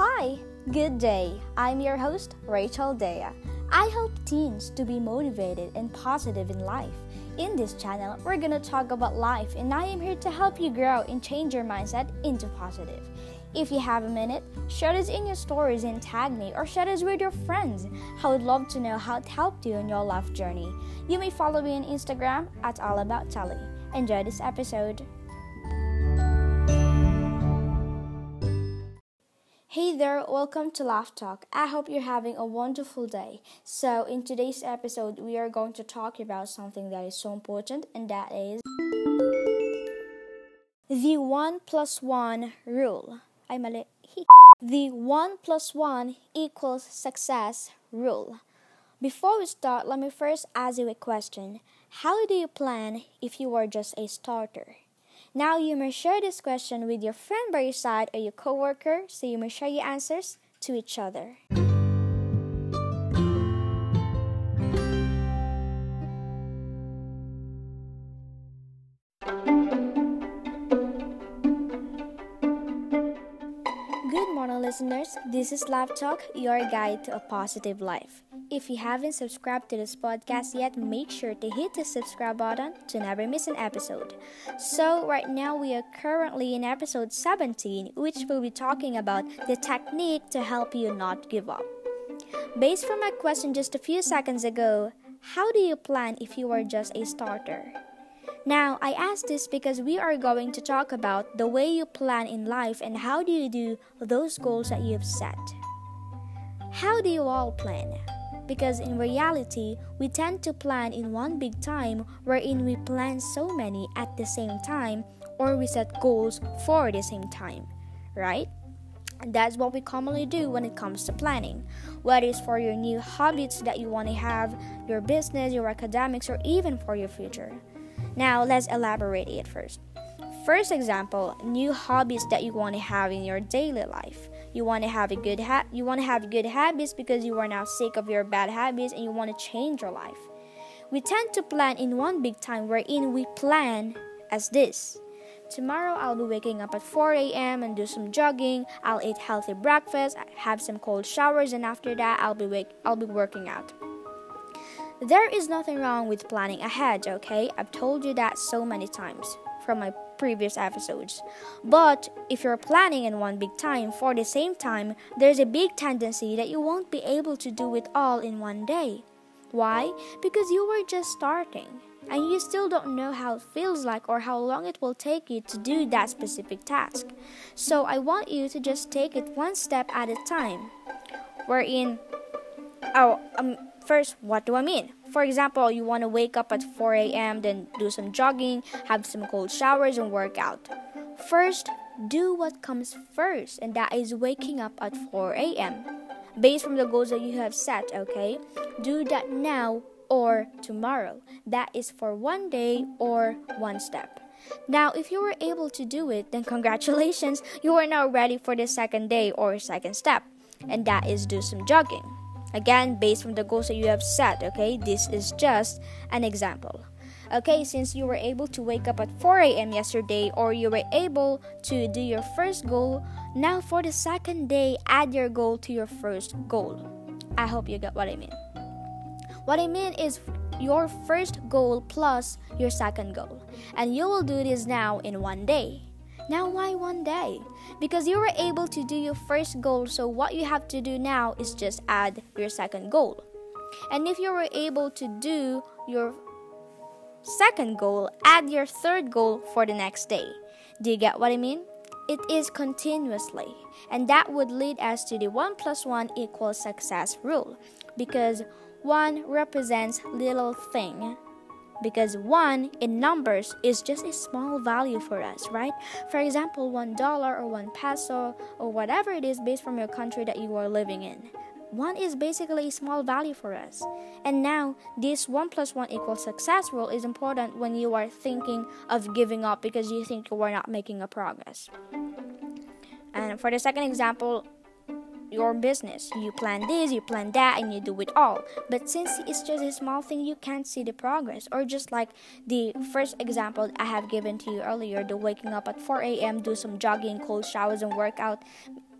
Hi, good day. I'm your host, Rachel Dea. I help teens to be motivated and positive in life. In this channel, we're gonna talk about life, and I am here to help you grow and change your mindset into positive. If you have a minute, share this in your stories and tag me or share this with your friends. I would love to know how it helped you in your life journey. You may follow me on Instagram at allabouttelly. Enjoy this episode. Hey there, welcome to Laugh Talk. I hope you're having a wonderful day. So, in today's episode, we are going to talk about something that is so important, and that is the 1 plus 1 rule. Ay, mali. The 1 plus 1 equals success rule. Before we start, let me first ask you a question. How do you plan if you are just a starter? Now you may share this question with your friend by your side or your coworker so you may share your answers to each other. Good morning, listeners. This is Lab Talk, your guide to a positive life. If you haven't subscribed to this podcast yet, make sure to hit the subscribe button to never miss an episode. So, right now we are currently in episode 17, which will be talking about the technique to help you not give up. Based from my question just a few seconds ago, how do you plan if you are just a starter? Now, I ask this because we are going to talk about the way you plan in life and how do you do those goals that you've set. How do you all plan? Because in reality, we tend to plan in one big time wherein we plan so many at the same time or we set goals for the same time, right? And that's what we commonly do when it comes to planning. Whether it's for your new hobbies that you want to have, your business, your academics, or even for your future. Now, let's elaborate it first. First example, new hobbies that you want to have in your daily life. You want to have a good ha- you want to have good habits because you are now sick of your bad habits and you want to change your life. We tend to plan in one big time wherein we plan as this. Tomorrow I'll be waking up at 4 a.m. and do some jogging. I'll eat healthy breakfast, have some cold showers, and after that I'll be wake- I'll be working out. There is nothing wrong with planning ahead, okay? I've told you that so many times from my previous episodes. But if you're planning in one big time for the same time, there's a big tendency that you won't be able to do it all in one day. Why? Because you were just starting and you still don't know how it feels like or how long it will take you to do that specific task. So I want you to just take it one step at a time. Wherein, oh, um, first, what do I mean? For example, you want to wake up at 4 a.m., then do some jogging, have some cold showers, and work out. First, do what comes first, and that is waking up at 4 a.m. Based from the goals that you have set, okay? Do that now or tomorrow. That is for one day or one step. Now, if you were able to do it, then congratulations, you are now ready for the second day or second step, and that is do some jogging. Again, based on the goals that you have set, okay? This is just an example. Okay, since you were able to wake up at 4 a.m. yesterday or you were able to do your first goal, now for the second day, add your goal to your first goal. I hope you get what I mean. What I mean is your first goal plus your second goal. And you will do this now in one day. Now, why one day? Because you were able to do your first goal, so what you have to do now is just add your second goal. And if you were able to do your second goal, add your third goal for the next day. Do you get what I mean? It is continuously. And that would lead us to the 1 plus 1 equals success rule. Because 1 represents little thing because 1 in numbers is just a small value for us, right? For example, $1 or 1 peso or whatever it is based from your country that you are living in. 1 is basically a small value for us. And now, this 1 plus 1 equals success rule is important when you are thinking of giving up because you think you are not making a progress. And for the second example, your business. You plan this, you plan that, and you do it all. But since it's just a small thing, you can't see the progress. Or just like the first example I have given to you earlier the waking up at 4 a.m., do some jogging, cold showers, and workout.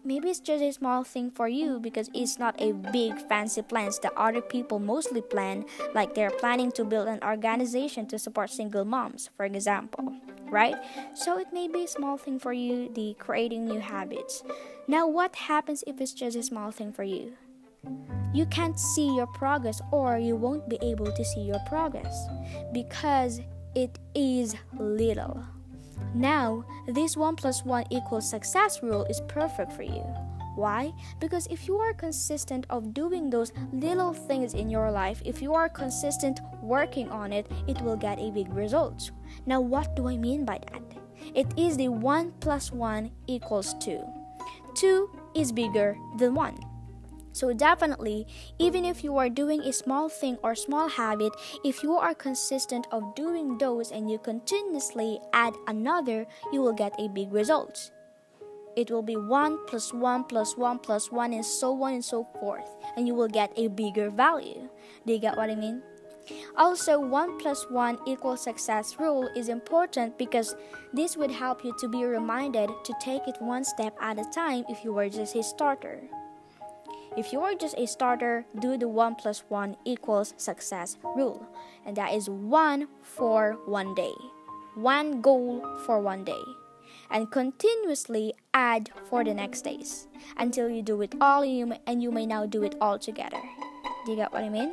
maybe it's just a small thing for you because it's not a big fancy plans that other people mostly plan like they're planning to build an organization to support single moms for example right? So it may be a small thing for you the creating new habits. Now what happens if it's just a small thing for you? You can't see your progress or you won't be able to see your progress because it is little. Now, this 1 plus 1 equals success rule is perfect for you. Why? Because if you are consistent of doing those little things in your life, if you are consistent working on it, it will get a big result. Now, what do I mean by that? It is the 1 plus 1 equals 2. 2 is bigger than 1. So, definitely, even if you are doing a small thing or small habit, if you are consistent of doing those and you continuously add another, you will get a big result. It will be 1 plus 1 plus 1 plus 1 and so on and so forth, and you will get a bigger value. Do you get what I mean? Also, 1 plus 1 equals success rule is important because this would help you to be reminded to take it one step at a time if you were just a starter. If you are just a starter, do the 1 plus 1 equals success rule. And that is 1 for one day. One goal for one day. And continuously add for the next days until you do it all and you may now do it all together. Do you get what I mean?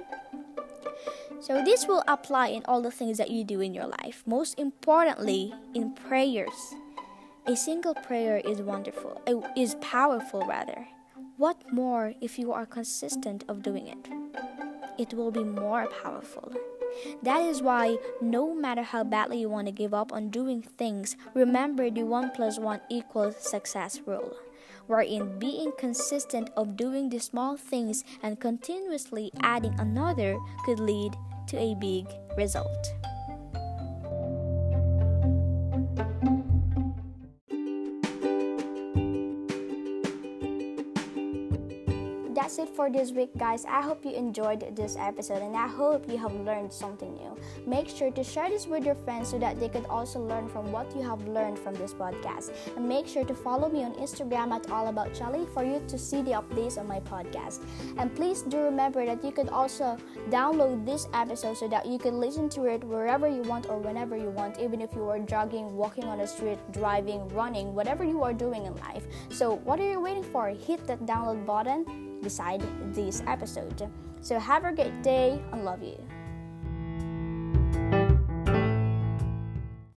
So, this will apply in all the things that you do in your life. Most importantly, in prayers. A single prayer is wonderful, uh, is powerful rather. What more if you are consistent of doing it? It will be more powerful. That is why, no matter how badly you want to give up on doing things, remember the 1 plus 1 equals success rule, wherein being consistent of doing the small things and continuously adding another could lead to a big result. That's it for this week, guys. I hope you enjoyed this episode and I hope you have learned something new. Make sure to share this with your friends so that they could also learn from what you have learned from this podcast. And make sure to follow me on Instagram at All About Charlie for you to see the updates on my podcast. And please do remember that you could also download this episode so that you can listen to it wherever you want or whenever you want, even if you are jogging, walking on the street, driving, running, whatever you are doing in life. So, what are you waiting for? Hit that download button beside this episode. So have a great day and love you.